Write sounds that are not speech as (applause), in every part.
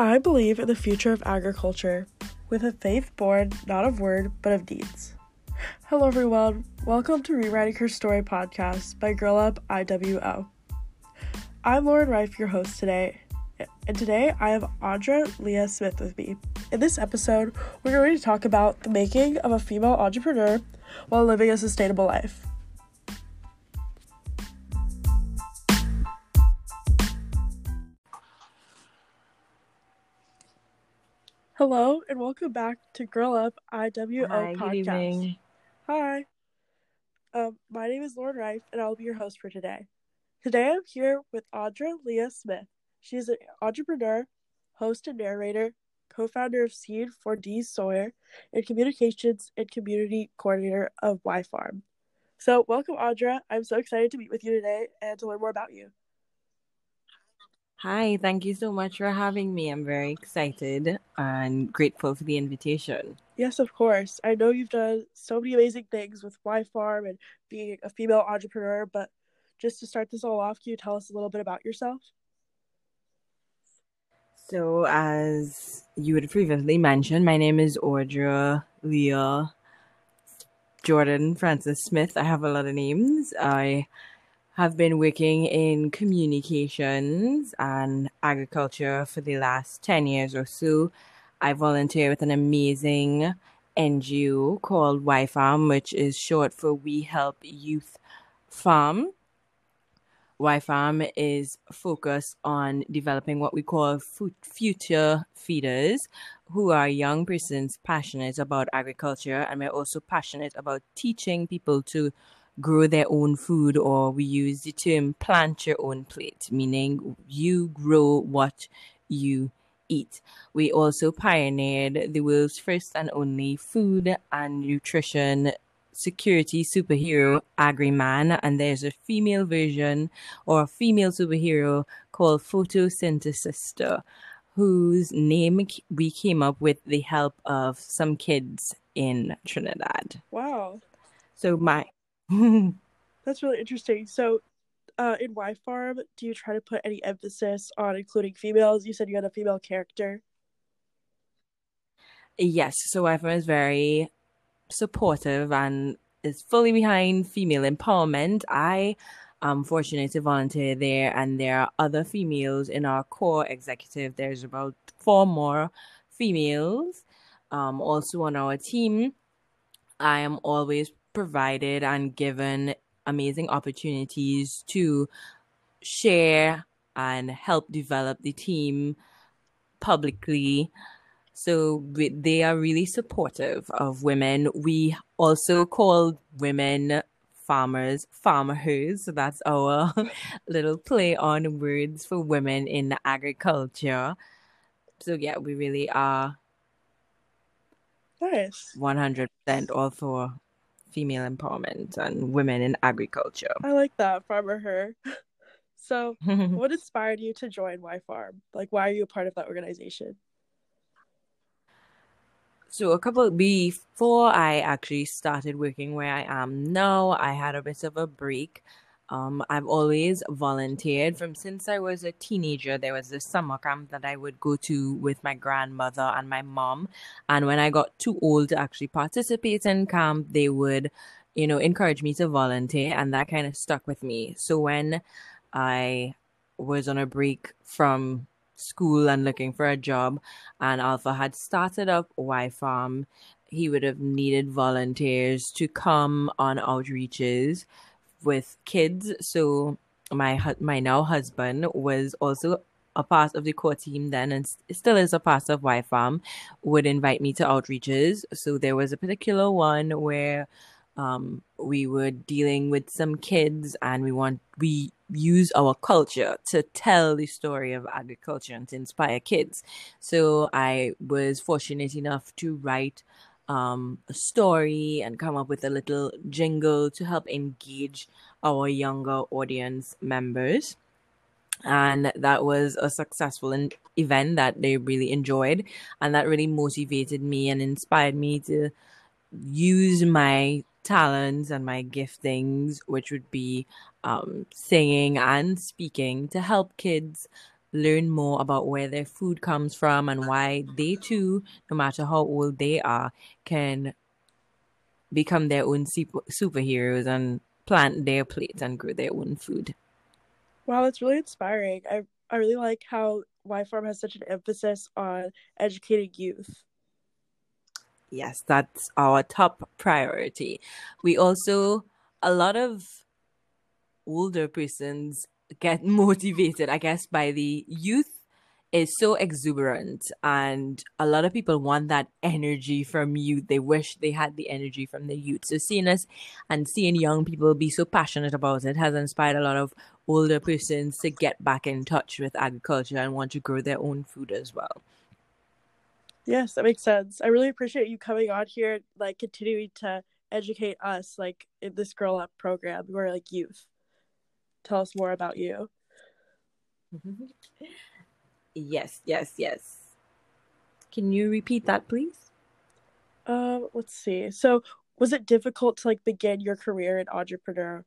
I believe in the future of agriculture, with a faith born not of word but of deeds. Hello, everyone. Welcome to Rewriting Her Story podcast by Girl Up IWO. I'm Lauren Reif, your host today, and today I have Audra Leah Smith with me. In this episode, we're going to talk about the making of a female entrepreneur while living a sustainable life. Hello and welcome back to Girl Up IWO Hi, podcast. Hi. Um, my name is Lauren Reif, and I'll be your host for today. Today I'm here with Audra Leah Smith. She is an entrepreneur, host and narrator, co-founder of Seed for the Sower, and communications and community coordinator of Y Farm. So welcome, Audra. I'm so excited to meet with you today and to learn more about you. Hi, thank you so much for having me. I'm very excited and grateful for the invitation. Yes, of course. I know you've done so many amazing things with Y Farm and being a female entrepreneur, but just to start this all off, can you tell us a little bit about yourself? So, as you had previously mentioned, my name is Audra Leah Jordan Francis Smith. I have a lot of names. I have been working in communications and agriculture for the last 10 years or so. I volunteer with an amazing NGO called Y Farm, which is short for We Help Youth Farm. Y Farm is focused on developing what we call future feeders, who are young persons passionate about agriculture, and we're also passionate about teaching people to grow their own food, or we use the term plant your own plate, meaning you grow what you eat. We also pioneered the world's first and only food and nutrition security superhero, Agriman, and there's a female version or a female superhero called Photosynthesister, whose name we came up with the help of some kids in Trinidad. Wow. So my (laughs) That's really interesting. So, uh, in Y Farm, do you try to put any emphasis on including females? You said you had a female character. Yes, so Y Farm is very supportive and is fully behind female empowerment. I am fortunate to volunteer there, and there are other females in our core executive. There's about four more females um, also on our team. I am always provided and given amazing opportunities to share and help develop the team publicly. So we, they are really supportive of women. We also call women farmers farmers. So that's our (laughs) little play on words for women in agriculture. So yeah, we really are Nice. 100% all for female empowerment and women in agriculture. I like that, farmer her. (laughs) So, (laughs) what inspired you to join Y Farm? Like, why are you a part of that organization? So a couple before I actually started working where I am now, I had a bit of a break. Um, I've always volunteered from since I was a teenager. There was this summer camp that I would go to with my grandmother and my mom. And when I got too old to actually participate in camp, they would, you know, encourage me to volunteer. And that kind of stuck with me. So when I was on a break from school and looking for a job, and Alpha had started up Y Farm, he would have needed volunteers to come on outreaches with kids. So my my now husband was also a part of the core team then and still is a part of Y Farm would invite me to outreaches. So there was a particular one where um, we were dealing with some kids and we want we use our culture to tell the story of agriculture and to inspire kids. So I was fortunate enough to write um, a story and come up with a little jingle to help engage our younger audience members. And that was a successful in- event that they really enjoyed. And that really motivated me and inspired me to use my talents and my giftings, which would be um, singing and speaking, to help kids learn more about where their food comes from and why they too, no matter how old they are, can become their own super- superheroes and plant their plates and grow their own food. Wow, that's really inspiring. I I really like how Y Farm has such an emphasis on educating youth. Yes, that's our top priority. We also a lot of older persons get (laughs) motivated, I guess, by the youth is so exuberant and a lot of people want that energy from youth they wish they had the energy from the youth. So seeing us and seeing young people be so passionate about it has inspired a lot of older persons to get back in touch with agriculture and want to grow their own food as well. Yes that makes sense. I really appreciate you coming on here like continuing to educate us like in this girl up program. We're like youth tell us more about you (laughs) Yes, yes, yes. Can you repeat that, please? Um, let's see. So, was it difficult to like begin your career in entrepreneur?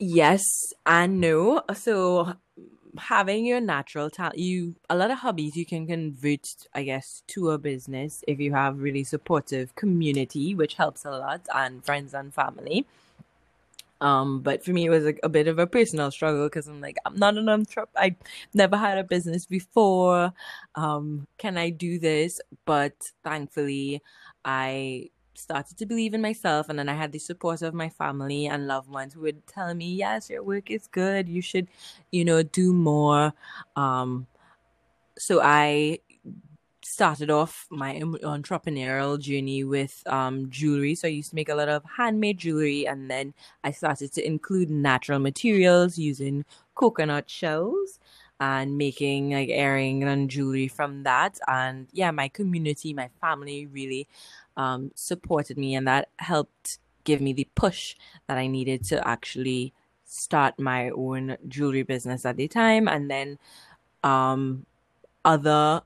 Yes and no. So, having your natural talent, you a lot of hobbies you can convert, I guess, to a business if you have really supportive community, which helps a lot, and friends and family. Um, but for me, it was like a bit of a personal struggle because I'm like, I'm not an entrepreneur. I never had a business before. Um, can I do this? But thankfully, I started to believe in myself, and then I had the support of my family and loved ones who would tell me, "Yes, your work is good. You should, you know, do more." Um, so I started off my entrepreneurial journey with um, jewelry. So I used to make a lot of handmade jewelry, and then I started to include natural materials using coconut shells and making like earring and jewelry from that. And yeah, my community, my family really um, supported me, and that helped give me the push that I needed to actually start my own jewelry business at the time. And then um, other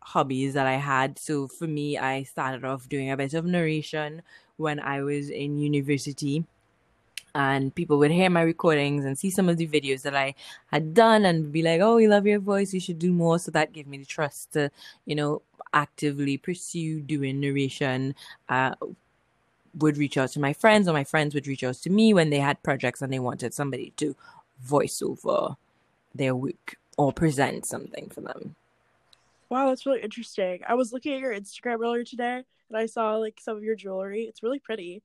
hobbies that I had. So for me, I started off doing a bit of narration when I was in university. And people would hear my recordings and see some of the videos that I had done and be like, oh, we love your voice. You should do more. So that gave me the trust to, you know, actively pursue doing narration. Uh, would reach out to my friends, or my friends would reach out to me when they had projects and they wanted somebody to voice over their work or present something for them. Wow, that's really interesting. I was looking at your Instagram earlier today and I saw like some of your jewelry. It's really pretty.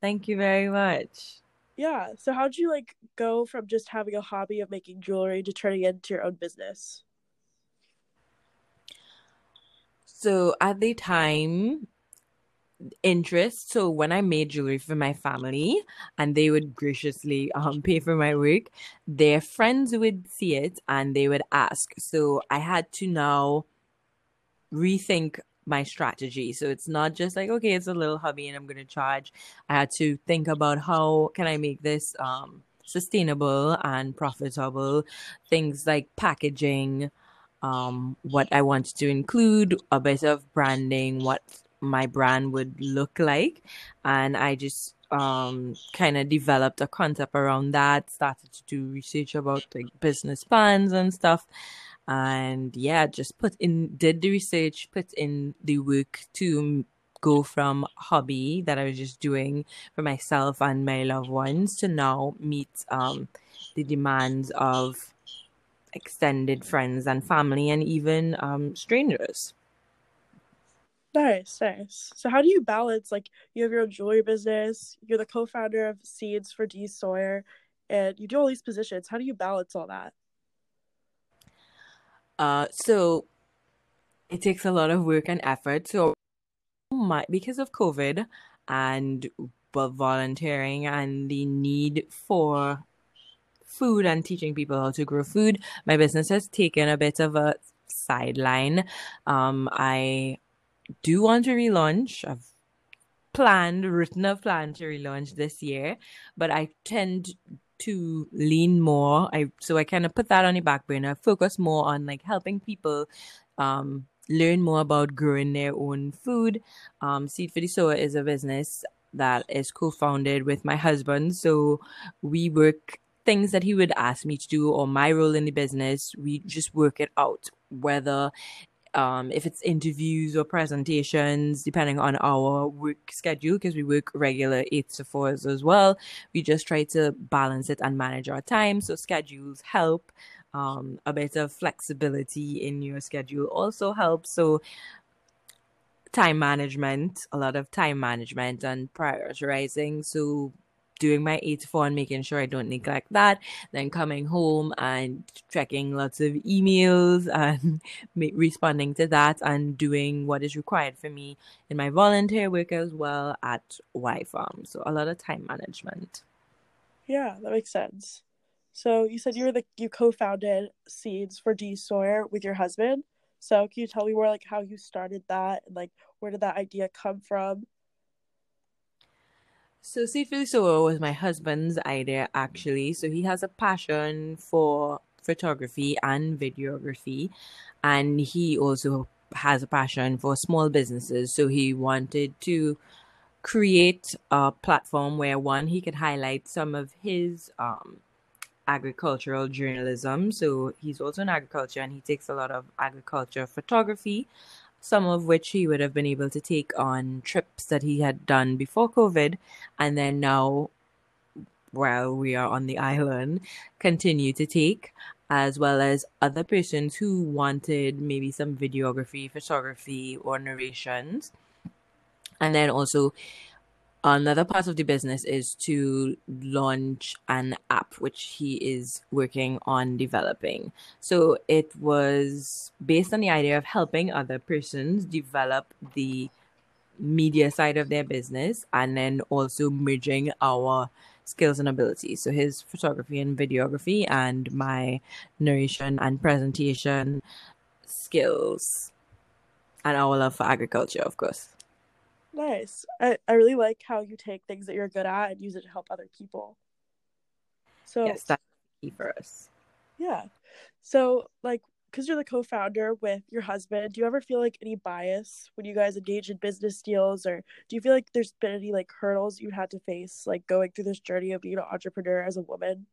Thank you very much. Yeah. So how'd you like go from just having a hobby of making jewelry to turning it into your own business? So at the time, interest. So when I made jewelry for my family and they would graciously um, pay for my work, their friends would see it and they would ask. So I had to now rethink my strategy. So it's not just like, okay, it's a little hobby and I'm going to charge. I had to think about how can I make this um, sustainable and profitable. Things like packaging, um, what I wanted to include, a bit of branding, what my brand would look like. And i just um kind of developed a concept around that started to do research about like business plans and stuff. And yeah just put in did the research put in the work to go from hobby that i was just doing for myself and my loved ones to now meet um the demands of extended friends and family and even um strangers Nice, nice. So how do you balance like you have your own jewelry business, you're the co-founder of Seeds for the Sower, and you do all these positions. How do you balance all that? Uh so it takes a lot of work and effort. So my because of COVID and volunteering and the need for food and teaching people how to grow food, my business has taken a bit of a sideline. Um, I do want to relaunch. I've planned, written a plan to relaunch this year, but I tend to lean more. I so I kind of put that on the back burner. Focus more on like helping people um, learn more about growing their own food. Um, Seed for the Sower is a business that is co-founded with my husband. So we work things that he would ask me to do or my role in the business. We just work it out, whether um, if it's interviews or presentations, depending on our work schedule, because we work regular eight to fours as well. We just try to balance it and manage our time. So schedules help. Um, a bit of flexibility in your schedule also helps. So time management, a lot of time management and prioritizing. So doing my eight to four and making sure I don't neglect that. Then coming home and checking lots of emails and (laughs) responding to that and doing what is required for me in my volunteer work as well at Y Farm. So a lot of time management. Yeah, that makes sense. So you said you were the you co-founded Seeds for the Sower with your husband. So can you tell me more like how you started that and like where did that idea come from? So for was my husband's idea actually. So he has a passion for photography and videography and he also has a passion for small businesses. So he wanted to create a platform where one he could highlight some of his um agricultural journalism. So he's also in agriculture and he takes a lot of agriculture photography, some of which he would have been able to take on trips that he had done before COVID. And then now, while we are on the island, continue to take, as well as other persons who wanted maybe some videography, photography, or narrations. And then also Another part of the business is to launch an app, which he is working on developing. So it was based on the idea of helping other persons develop the media side of their business and then also merging our skills and abilities. So his photography and videography and my narration and presentation skills and our love for agriculture, of course. Nice. I, I really like how you take things that you're good at and use it to help other people. So yes, that's key for us. Yeah. So like because you're the co-founder with your husband, do you ever feel like any bias when you guys engage in business deals or do you feel like there's been any like hurdles you had to face like going through this journey of being an entrepreneur as a woman?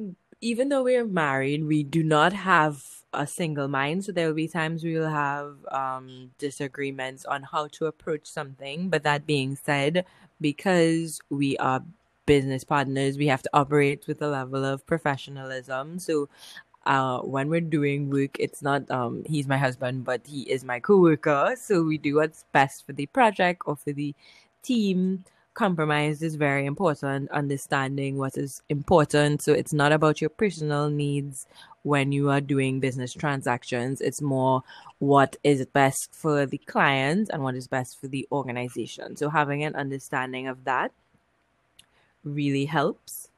Mm, even though we're married, we do not have a single mind. So there will be times we will have um, disagreements on how to approach something. But that being said, because we are business partners, we have to operate with a level of professionalism. So uh, when we're doing work, it's not um, he's my husband, but he is my coworker. So we do what's best for the project or for the team compromise is very important. Understanding what is important. So it's not about your personal needs when you are doing business transactions. It's more what is best for the client and what is best for the organization. So having an understanding of that really helps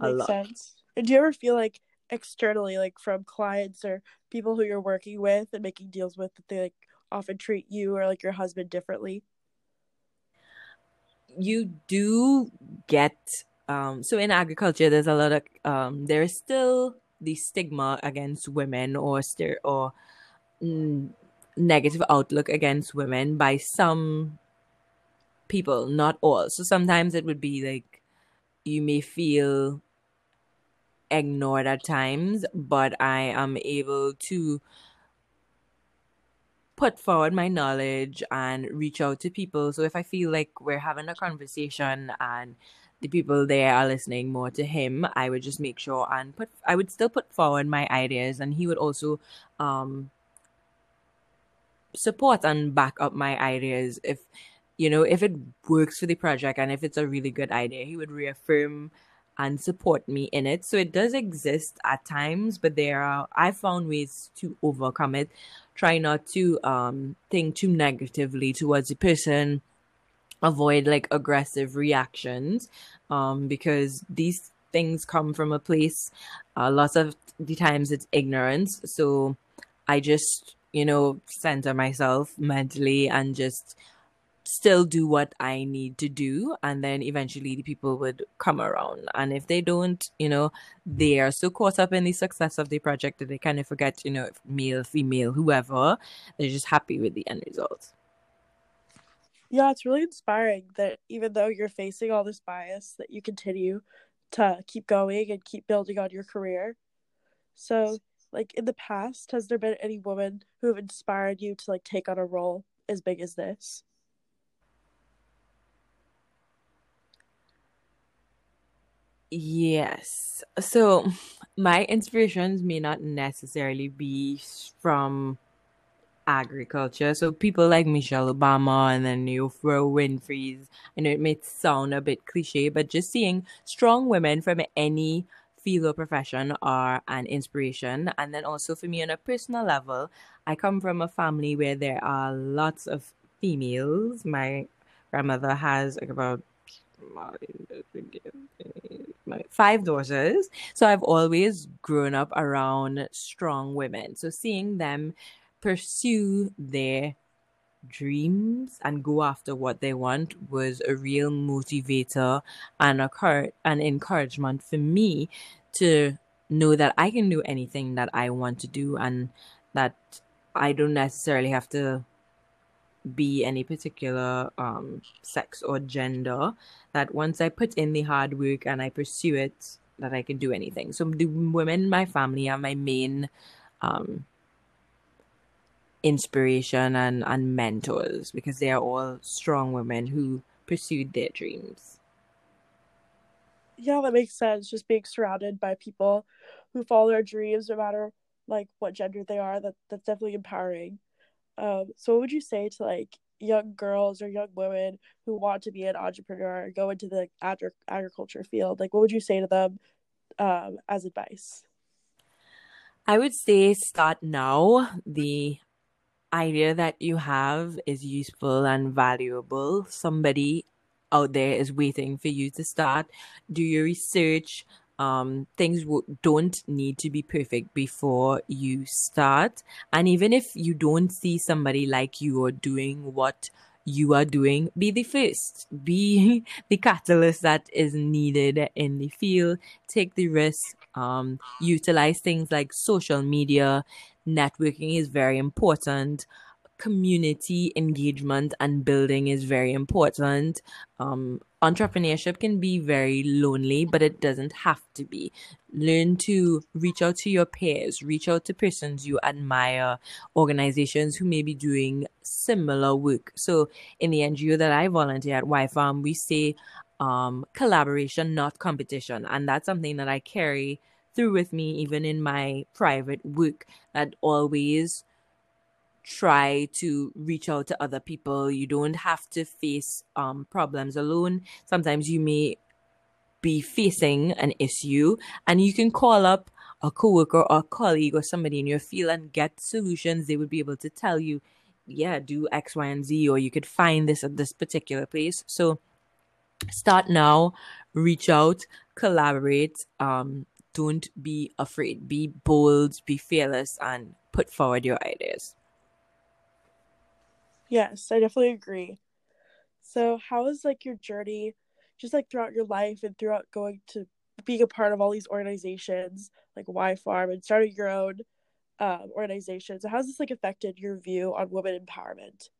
a Makes lot. sense. And do you ever feel like externally like from clients or people who you're working with and making deals with that they like often treat you or like your husband differently you do get um, so in agriculture there's a lot of um, there is still the stigma against women or ster- or mm, negative outlook against women by some people not all. So sometimes it would be like you may feel ignored at times but i am able to put forward my knowledge and reach out to people. So if I feel like we're having a conversation and the people there are listening more to him, I would just make sure and put I would still put forward my ideas and he would also um support and back up my ideas. If you know if it works for the project and if it's a really good idea he would reaffirm and support me in it. So it does exist at times but there are i found ways to overcome it try not to um think too negatively towards the person. Avoid like aggressive reactions um because these things come from a place uh, lots of the times it's ignorance. So i just you know center myself mentally and just still do what I need to do, and then eventually the people would come around. And if they don't, you know, they are so caught up in the success of the project that they kind of forget, you know, male, female, whoever. They're just happy with the end result. Yeah, it's really inspiring that even though you're facing all this bias, that you continue to keep going and keep building on your career. So, like in the past, has there been any woman who have inspired you to like take on a role as big as this? Yes. So (laughs) my inspirations may not necessarily be from agriculture. So people like Michelle Obama and then Oprah Winfrey's. I know it may sound a bit cliche, but just seeing strong women from any field or profession are an inspiration. And then also for me on a personal level, I come from a family where there are lots of females. My grandmother has like about five daughters. So I've always grown up around strong women. So seeing them pursue their dreams and go after what they want was a real motivator and a cur- an encouragement for me to know that I can do anything that I want to do and that I don't necessarily have to be any particular um, sex or gender. That once I put in the hard work and I pursue it, that I can do anything. So the women in my family are my main um, inspiration and, and mentors because they are all strong women who pursued their dreams. Yeah, that makes sense. Just being surrounded by people who follow their dreams, no matter like what gender they are, that that's definitely empowering. Um, so what would you say to like young girls or young women who want to be an entrepreneur, and go into the agri- agriculture field? Like, what would you say to them um, as advice? I would say start now. The idea that you have is useful and valuable, somebody out there is waiting for you to start. Do your research. Um, things don't need to be perfect before you start. And even if you don't see somebody like you or doing what you are doing, be the first, be (laughs) the catalyst that is needed in the field. Take the risk, um, utilize things like social media, networking is very important. Community engagement and building is very important. Um, entrepreneurship can be very lonely, but it doesn't have to be. Learn to reach out to your peers, reach out to persons you admire, organizations who may be doing similar work. So, in the NGO that I volunteer at Y Farm, we say um, collaboration, not competition. And that's something that I carry through with me even in my private work that always try to reach out to other people. You don't have to face um, problems alone. Sometimes you may be facing an issue and you can call up a coworker or a colleague or somebody in your field and get solutions. They would be able to tell you yeah do x y and z or you could find this at this particular place. So start now. Reach out. Collaborate. Um don't be afraid. Be bold, be fearless, and put forward your ideas. Yes, I definitely agree. So, how is like your journey, just like throughout your life and throughout going to being a part of all these organizations like Y Farm and starting your own um, organization? So, how's this like affected your view on women empowerment?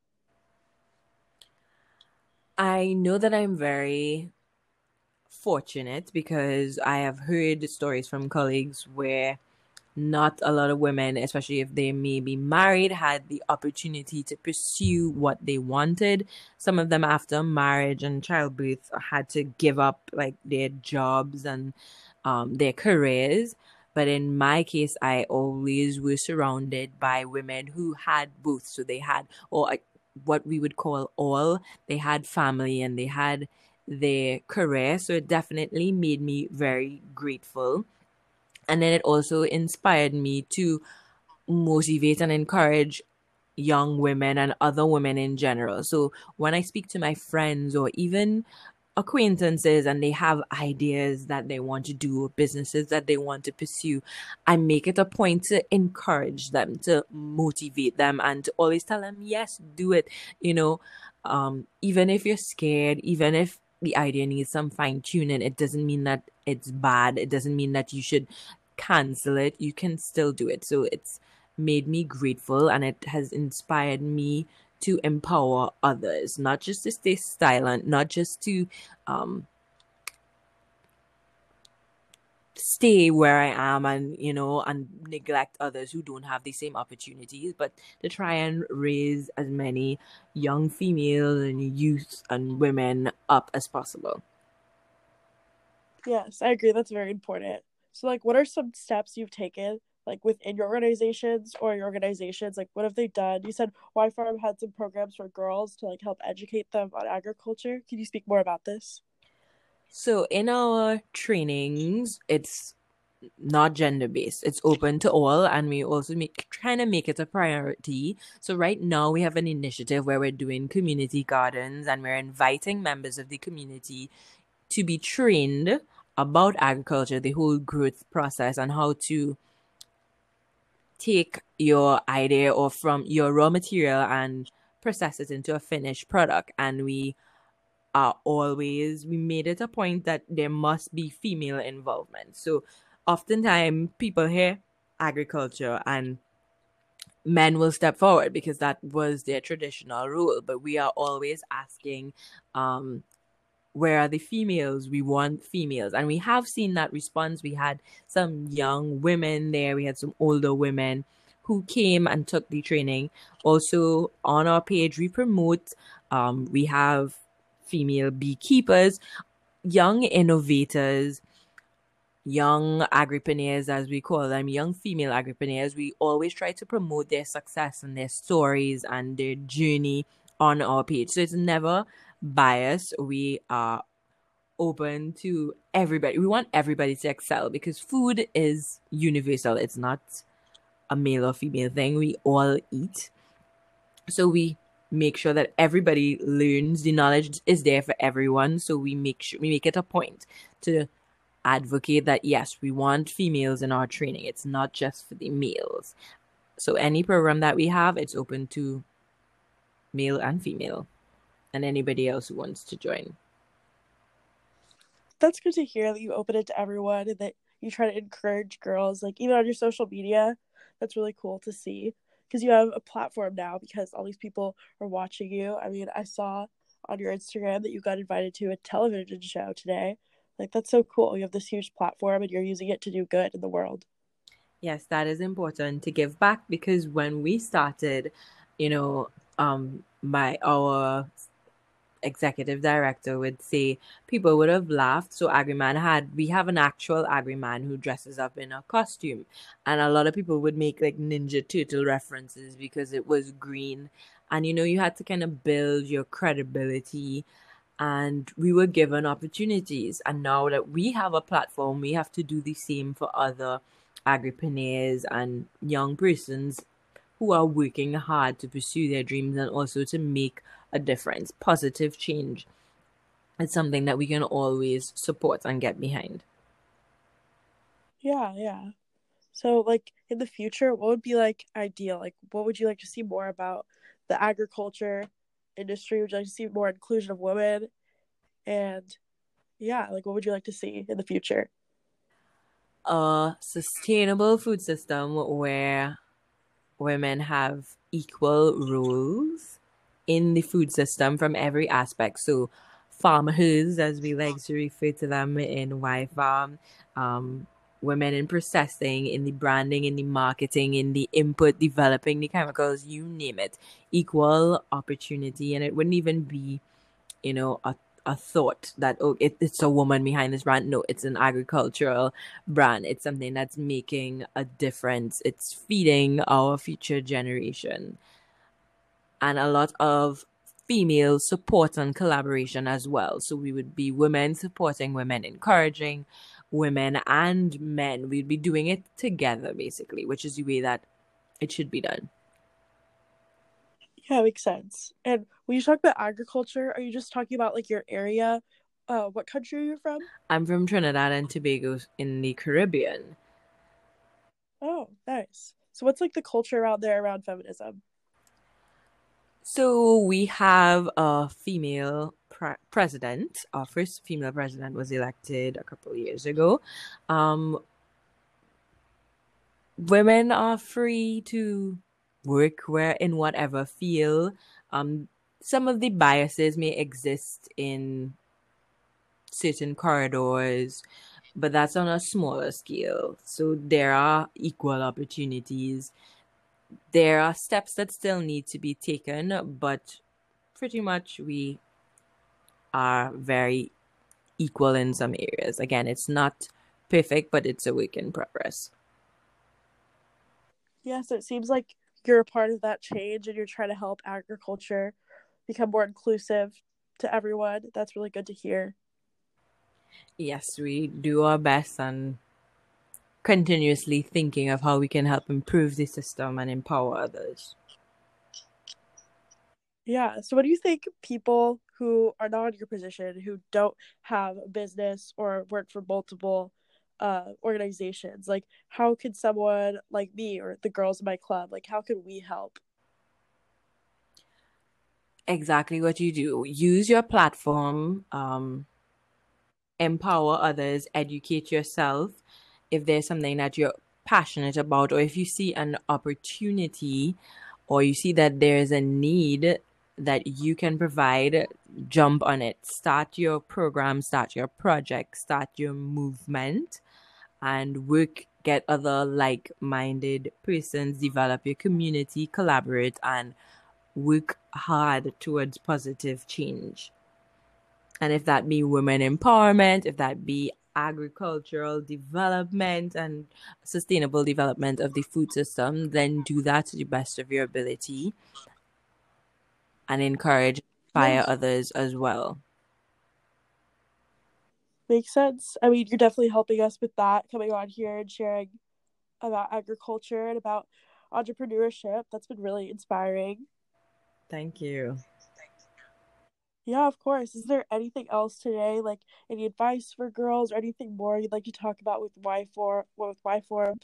I know that I'm very fortunate because I have heard stories from colleagues where not a lot of women, especially if they may be married, had the opportunity to pursue what they wanted. Some of them, after marriage and childbirth, had to give up like their jobs and um, their careers. But in my case, I always was surrounded by women who had both. So they had, or what we would call all, they had family and they had their career. So it definitely made me very grateful. And then it also inspired me to motivate and encourage young women and other women in general. So when I speak to my friends or even acquaintances and they have ideas that they want to do, businesses that they want to pursue, I make it a point to encourage them, to motivate them, and to always tell them, yes, do it. You know, um, even if you're scared, even if the idea needs some fine tuning. It doesn't mean that it's bad. It doesn't mean that you should cancel it. You can still do it. So it's made me grateful and it has inspired me to empower others, not just to stay silent, not just to um, stay where I am and you know and neglect others who don't have the same opportunities, but to try and raise as many young females and youth and women up as possible. Yes, I agree. That's very important. So, like, what are some steps you've taken, like within your organizations or your organizations? Like, what have they done? You said Y Farm had some programs for girls to like help educate them on agriculture. Can you speak more about this? So in our trainings, it's not gender based. It's open to all, and we also make trying to make it a priority. So right now we have an initiative where we're doing community gardens, and we're inviting members of the community to be trained about agriculture, the whole growth process, and how to take your idea or from your raw material and process it into a finished product. And we are always we made it a point that there must be female involvement. So oftentimes people hear agriculture and men will step forward because that was their traditional rule. But we are always asking, um, where are the females? We want females. And we have seen that response. We had some young women there, we had some older women who came and took the training. Also on our page, we promote um, we have female beekeepers, young innovators, young agripreneurs, as we call them, young female agripreneurs. We always try to promote their success and their stories and their journey on our page. So it's never biased. We are open to everybody. We want everybody to excel because food is universal. It's not a male or female thing. We all eat. So we make sure that everybody learns the knowledge is there for everyone. So we make sure we make it a point to advocate that yes we want females in our training. It's not just for the males. So any program that we have it's open to male and female and anybody else who wants to join. That's good to hear that you open it to everyone and that you try to encourage girls like even on your social media. That's really cool to see because you have a platform now because all these people are watching you. I mean, I saw on your Instagram that you got invited to a television show today. Like that's so cool. You have this huge platform and you're using it to do good in the world. Yes, that is important to give back because when we started, you know, um my our executive director would say people would have laughed. So Agriman had we have an actual Agriman who dresses up in a costume, and a lot of people would make like Ninja Turtle references because it was green, and you know you had to kind of build your credibility. And we were given opportunities, and now that we have a platform, we have to do the same for other agripreneurs and young persons who are working hard to pursue their dreams and also to make a difference, positive change. It's something that we can always support and get behind. Yeah, yeah. So, like in the future, what would be like ideal? Like, what would you like to see more about the agriculture industry? Would you like to see more inclusion of women? And yeah, like, what would you like to see in the future? A sustainable food system where women have equal roles in the food system from every aspect. So, farmers, as we like to refer to them in Y Farm, um, women in processing, in the branding, in the marketing, in the input, developing the chemicals, you name it, equal opportunity. And it wouldn't even be, you know, a a thought that oh it, it's a woman behind this brand. No it's an agricultural brand. It's something that's making a difference. It's feeding our future generation and a lot of female support and collaboration as well. So we would be women supporting women, encouraging women and men. We'd be doing it together, basically, which is the way that it should be done. Yeah, makes sense. And when you talk about agriculture, are you just talking about like your area? Uh, what country are you from? I'm from Trinidad and Tobago in the Caribbean. Oh, nice. So, what's like the culture out there around feminism? So we have a female pre- president. Our first female president was elected a couple years ago. Um, women are free to work where in whatever field Um, some of the biases may exist in certain corridors, but that's on a smaller scale. So there are equal opportunities. There are steps that still need to be taken, but pretty much we are very equal in some areas. Again, it's not perfect, but it's a work in progress. Yeah, so it seems like you're a part of that change and you're trying to help agriculture become more inclusive to everyone. That's really good to hear. Yes, we do our best and continuously thinking of how we can help improve the system and empower others. Yeah. So, what do you think people who are not in your position, who don't have a business or work for multiple uh, organizations, like how can someone like me or the girls in my club, like how can we help? Exactly what you do. Use your platform. Um, empower others, educate yourself. If there's something that you're passionate about, or if you see an opportunity, or you see that there's a need that you can provide, jump on it. Start your program, start your project, start your movement, and work, get other like minded persons, develop your community, collaborate, and work hard towards positive change. And if that be women empowerment, if that be agricultural development and sustainable development of the food system, then do that to the best of your ability and encourage, inspire yes. others as well. Makes sense. I mean, you're definitely helping us with that coming on here and sharing about agriculture and about entrepreneurship. That's been really inspiring. Thank you. Yeah, of course. Is there anything else today, like any advice for girls or anything more you'd like to talk about with Y for with Y for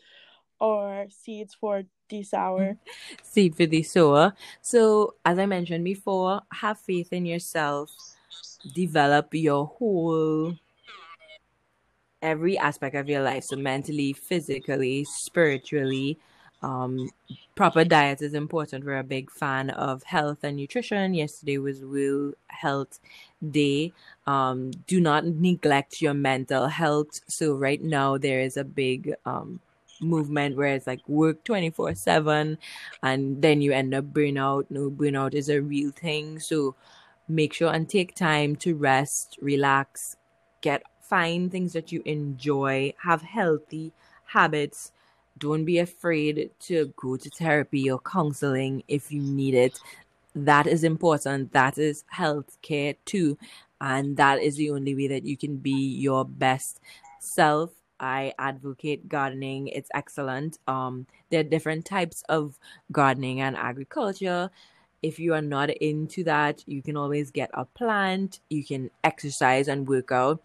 or seeds for the sower? (laughs) Seed for the sower. So as I mentioned before, have faith in yourself. Develop your whole every aspect of your life. So mentally, physically, spiritually, um, proper diet is important. We're a big fan of health and nutrition. Yesterday was World Health Day. Um, do not neglect your mental health. So right now there is a big um, movement where it's like work 24 7 and then you end up burnout. No, burnout is a real thing. So make sure and take time to rest, relax, get find things that you enjoy, have healthy habits don't be afraid to go to therapy or counseling if you need it. That is important. That is healthcare too. And that is the only way that you can be your best self. I advocate gardening. It's excellent. Um, there are different types of gardening and agriculture. If you are not into that, you can always get a plant. You can exercise and work out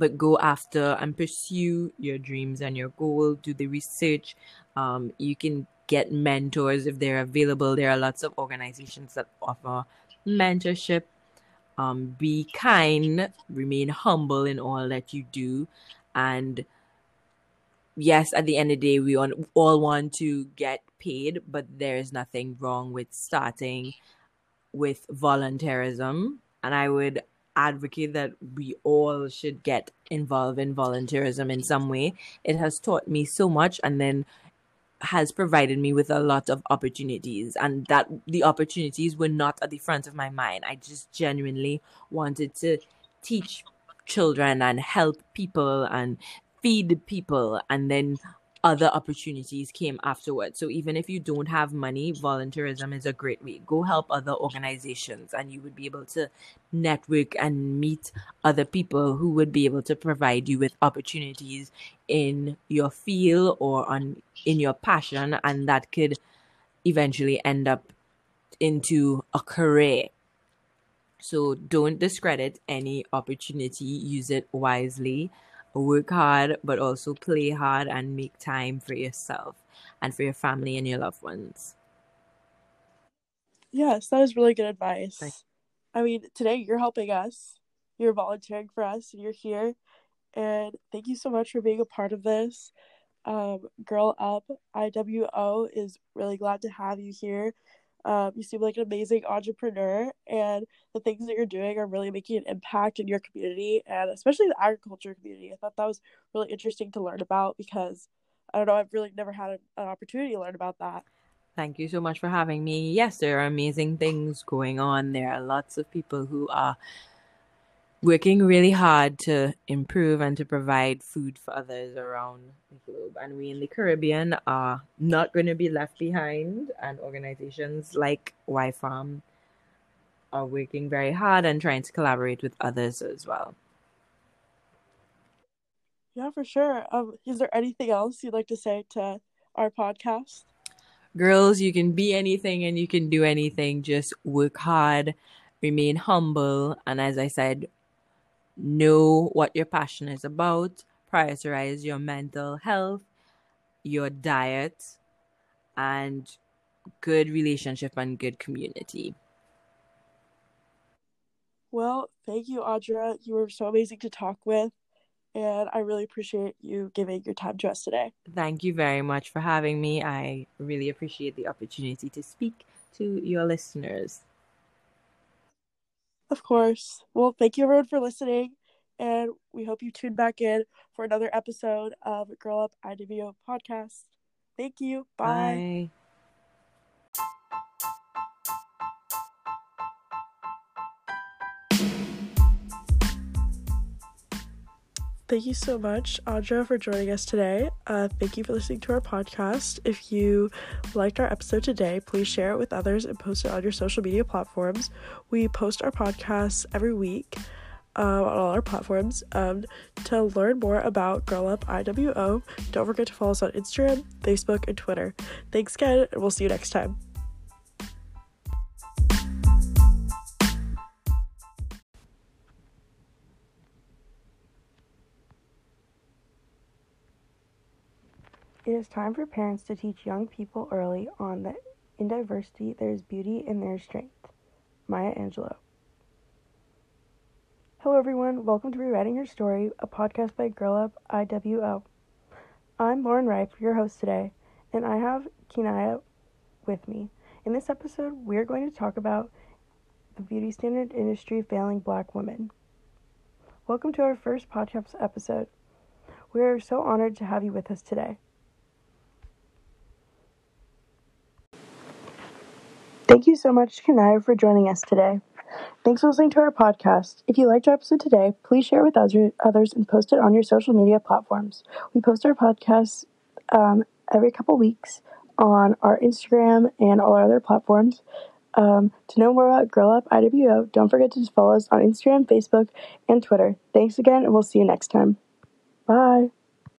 but go after and pursue your dreams and your goal do the research. Um, you can get mentors if they're available. There are lots of organizations that offer mentorship. Um, be kind remain humble in all that you do. And yes at the end of the day we all want to get paid but there is nothing wrong with starting with volunteerism. And i would advocate that we all should get involved in volunteerism in some way. It has taught me so much and then has provided me with a lot of opportunities and that the opportunities were not at the front of my mind. I just genuinely wanted to teach children and help people and feed people and then other opportunities came afterwards. So even if you don't have money, volunteerism is a great way. Go help other organizations and you would be able to network and meet other people who would be able to provide you with opportunities in your field or on in your passion and that could eventually end up into a career. So don't discredit any opportunity, use it wisely work hard, but also play hard and make time for yourself and for your family and your loved ones. Yes, that is really good advice. I mean, today you're helping us, you're volunteering for us, and you're here. And thank you so much for being a part of this. Um, Girl Up IWO is really glad to have you here. Um, you seem like an amazing entrepreneur, and the things that you're doing are really making an impact in your community and especially the agriculture community. I thought that was really interesting to learn about because I don't know, I've really never had an, opportunity to learn about that. Thank you so much for having me. Yes, there are amazing things going on. There are lots of people who are working really hard to improve and to provide food for others around the globe. And we in the Caribbean are not going to be left behind. And organizations like Y Farm are working very hard and trying to collaborate with others as well. Yeah, for sure. Um, is there anything else you'd like to say to our podcast? Girls, you can be anything and you can do anything. Just work hard, remain humble, and as I said, know what your passion is about, prioritize your mental health, your diet, and good relationship and good community. Well, thank you, Audra. You were so amazing to talk with, and I really appreciate you giving your time to us today. Thank you very much for having me. I really appreciate the opportunity to speak to your listeners. Of course. Well, thank you everyone for listening, and we hope you tune back in for another episode of Girl Up IWO podcast. Thank you. Bye. Bye. Thank you so much, Audra, for joining us today. Uh, thank you for listening to our podcast. If you liked our episode today, please share it with others and post it on your social media platforms. We post our podcasts every week um, on all our platforms. Um, to learn more about Girl Up IWO, don't forget to follow us on Instagram, Facebook, and Twitter. Thanks again, and we'll see you next time. It is time for parents to teach young people early on that in diversity there is beauty and there is strength. Maya Angelou. Hello, everyone. Welcome to Rewriting Her Story, a podcast by Girl Up IWO. I'm Lauren Ripe, your host today, and I have Kinaya with me. In this episode, we're going to talk about the beauty standard industry failing black women. Welcome to our first podcast episode. We are so honored to have you with us today. Thank you so much, Kanaya, for joining us today. Thanks for listening to our podcast. If you liked our episode today, please share it with others and post it on your social media platforms. We post our podcasts um, every couple weeks on our Instagram and all our other platforms. Um, to know more about Girl Up IWO, don't forget to follow us on Instagram, Facebook, and Twitter. Thanks again, and we'll see you next time. Bye.